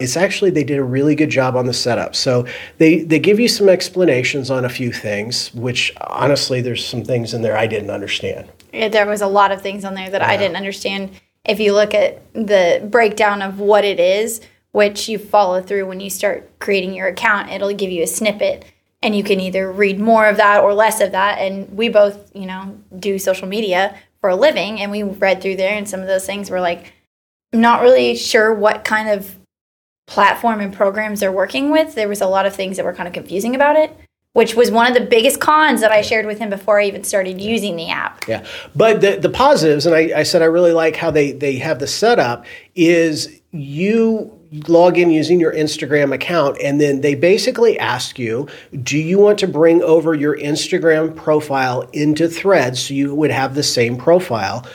It's actually they did a really good job on the setup. So they they give you some explanations on a few things, which honestly, there's some things in there I didn't understand. Yeah, there was a lot of things on there that I didn't understand. If you look at the breakdown of what it is, which you follow through when you start creating your account, it'll give you a snippet and you can either read more of that or less of that. And we both, you know, do social media for a living and we read through there and some of those things were like not really sure what kind of platform and programs they're working with. There was a lot of things that were kind of confusing about it which was one of the biggest cons that I shared with him before I even started using the app. Yeah, but the the positives, and I, I said I really like how they they have the setup is you log in using your Instagram account, and then they basically ask you, do you want to bring over your Instagram profile into Threads so you would have the same profile?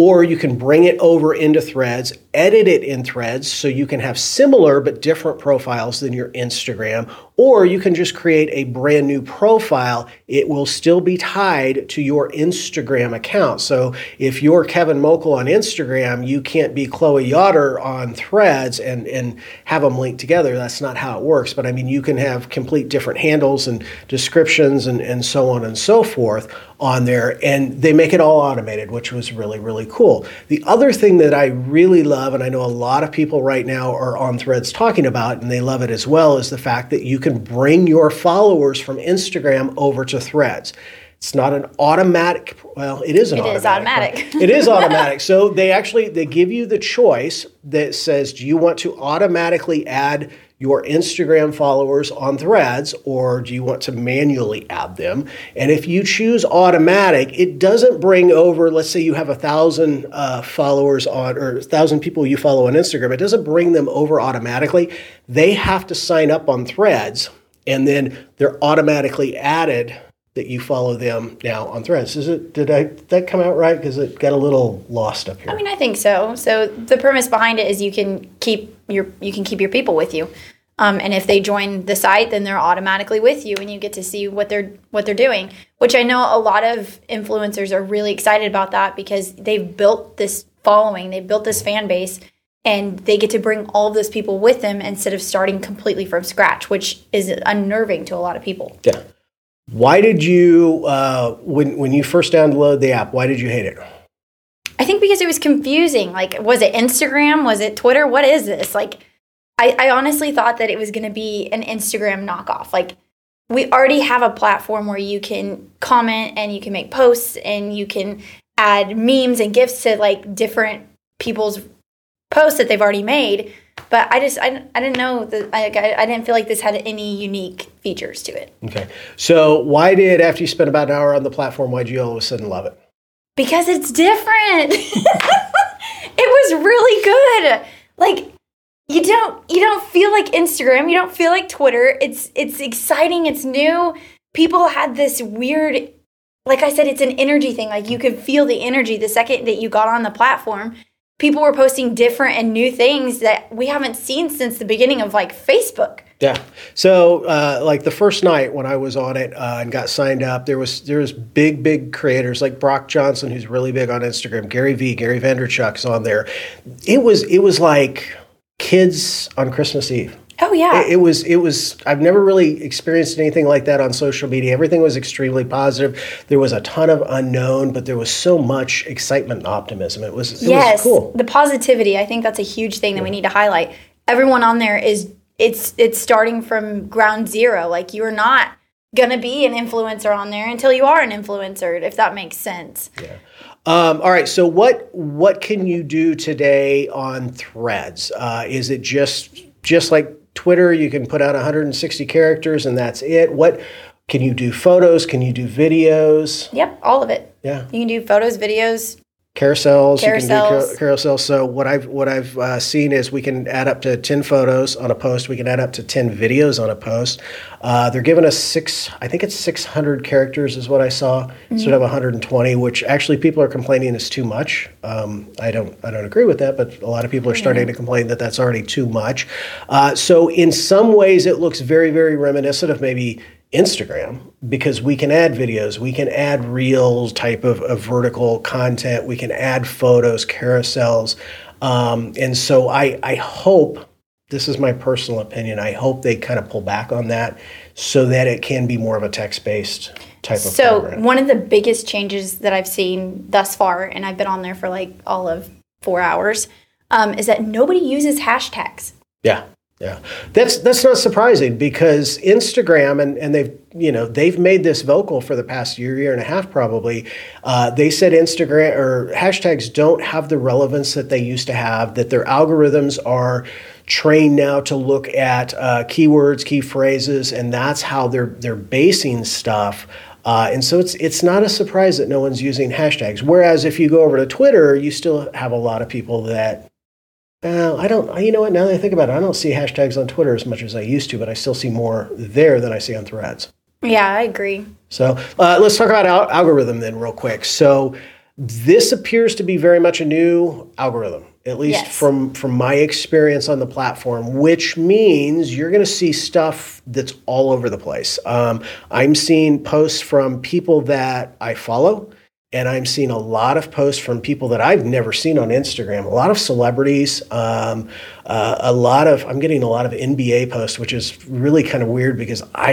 Or you can bring it over into Threads, edit it in Threads so you can have similar but different profiles than your Instagram, or you can just create a brand new profile. It will still be tied to your Instagram account. So if you're Kevin Mokel on Instagram, you can't be Chloe Yoder on Threads and, and have them linked together. That's not how it works. But I mean, you can have complete different handles and descriptions and, and so on and so forth on there. And they make it all automated, which was really, really cool. The other thing that I really love, and I know a lot of people right now are on Threads talking about, and they love it as well, is the fact that you can can bring your followers from Instagram over to Threads. It's not an automatic. Well, it is an It automatic. is automatic. it is automatic. So they actually they give you the choice that says, do you want to automatically add your Instagram followers on threads or do you want to manually add them? And if you choose automatic, it doesn't bring over, let's say you have a thousand uh, followers on or a thousand people you follow on Instagram, it doesn't bring them over automatically. They have to sign up on threads and then they're automatically added that you follow them now on threads. Is it did I did that come out right? Because it got a little lost up here. I mean, I think so. So the premise behind it is you can keep your you can keep your people with you, um, and if they join the site, then they're automatically with you, and you get to see what they're what they're doing. Which I know a lot of influencers are really excited about that because they've built this following, they've built this fan base, and they get to bring all of those people with them instead of starting completely from scratch, which is unnerving to a lot of people. yeah. Why did you uh, when when you first downloaded the app? Why did you hate it? I think because it was confusing. Like, was it Instagram? Was it Twitter? What is this? Like, I, I honestly thought that it was going to be an Instagram knockoff. Like, we already have a platform where you can comment and you can make posts and you can add memes and gifts to like different people's posts that they've already made. But I just I, I didn't know that I, I I didn't feel like this had any unique features to it Okay. So why did after you spent about an hour on the platform, why did you all of a sudden love it? because it's different. it was really good. Like you don't you don't feel like Instagram, you don't feel like Twitter. It's it's exciting, it's new. People had this weird like I said it's an energy thing. Like you could feel the energy the second that you got on the platform. People were posting different and new things that we haven't seen since the beginning of like Facebook. Yeah. So, uh, like the first night when I was on it uh, and got signed up, there was there was big big creators like Brock Johnson, who's really big on Instagram. Gary V, Gary Vaynerchuk's on there. It was it was like kids on Christmas Eve. Oh yeah. It, it was it was I've never really experienced anything like that on social media. Everything was extremely positive. There was a ton of unknown, but there was so much excitement and optimism. It was it yes, was cool. the positivity. I think that's a huge thing that we need to highlight. Everyone on there is it's it's starting from ground zero. Like you're not gonna be an influencer on there until you are an influencer, if that makes sense. Um, all right. So what what can you do today on Threads? Uh, is it just just like Twitter? You can put out 160 characters and that's it. What can you do? Photos? Can you do videos? Yep, all of it. Yeah. You can do photos, videos. Carousels. You can do Carousels. car- carousels. So what I've what I've uh, seen is we can add up to 10 photos on a post. We can add up to 10 videos on a post. Uh, they're giving us six. I think it's 600 characters is what I saw instead of 120, which actually people are complaining is too much. Um, I don't I don't agree with that, but a lot of people are starting to complain that that's already too much. Uh, so in some ways, it looks very very reminiscent of maybe Instagram because we can add videos, we can add reels type of, of vertical content, we can add photos, carousels. Um, and so I, I hope this is my personal opinion. I hope they kind of pull back on that so that it can be more of a text based type of So program. one of the biggest changes that I've seen thus far, and I've been on there for like all of four hours, um, is that nobody uses hashtags. Yeah, yeah, that's that's not surprising because Instagram and and they've you know they've made this vocal for the past year year and a half probably. Uh, they said Instagram or hashtags don't have the relevance that they used to have. That their algorithms are trained now to look at uh, keywords, key phrases, and that's how they're they're basing stuff. Uh, and so it's it's not a surprise that no one's using hashtags. Whereas if you go over to Twitter, you still have a lot of people that well, I don't. You know what? Now that I think about it, I don't see hashtags on Twitter as much as I used to, but I still see more there than I see on Threads. Yeah, I agree. So uh, let's talk about al- algorithm then, real quick. So this appears to be very much a new algorithm, at least Yes. from from my experience on the platform. Which means you're going to see stuff that's all over the place. Um, I'm seeing posts from people that I follow. And I'm seeing a lot of posts from people that I've never seen on Instagram. A lot of celebrities, um, uh, a lot of I'm getting a lot of NBA posts, which is really kind of weird because I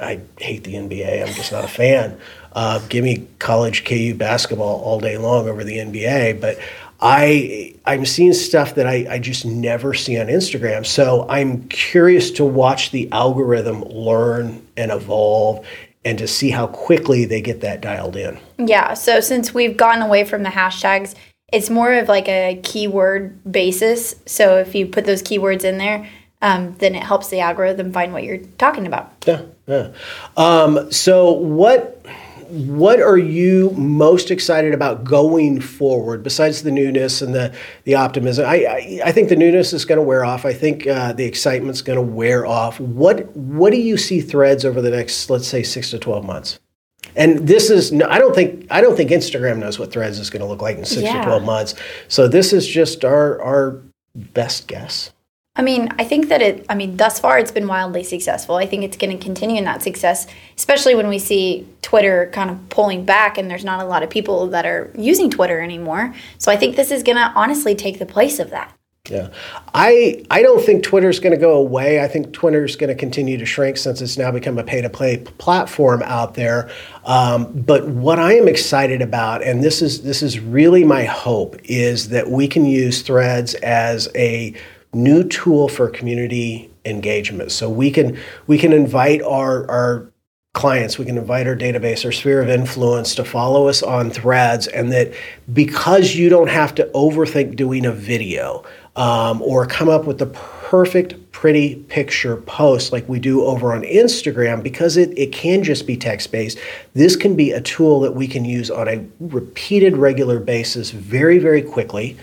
I, I hate the NBA. I'm just not a fan. Uh, give me college KU basketball all day long over the NBA, but I I'm seeing stuff that I, I just never see on Instagram. So I'm curious to watch the algorithm learn and evolve and to see how quickly they get that dialed in. Yeah. So since we've gotten away from the hashtags, it's more of like a keyword basis. So if you put those keywords in there, um, then it helps the algorithm find what you're talking about. Yeah, yeah. Um, so what what are you most excited about going forward besides the newness and the the optimism? I I, I think the newness is going to wear off. I think uh, the excitement's going to wear off. What what do you see threads over the next let's say six to twelve months? And this is no, I don't think I don't think Instagram knows what threads is going to look like in six Yeah. to twelve months. So this is just our our best guess. I mean, I think that it, I mean, thus far it's been wildly successful. I think it's going to continue in that success, especially when we see Twitter kind of pulling back and there's not a lot of people that are using Twitter anymore. So I think this is going to honestly take the place of that. Yeah, I I don't think Twitter's going to go away. I think Twitter's going to continue to shrink since it's now become a pay to play platform out there. Um, but what I am excited about, and this is this is really my hope, is that we can use Threads as a new tool for community engagement. So we can we can invite our our clients, we can invite our database, our sphere of influence to follow us on threads, and that because you don't have to overthink doing a video um, or come up with the perfect, pretty picture post like we do over on Instagram, because it, it can just be text based, this can be a tool that we can use on a repeated, regular basis very, very quickly.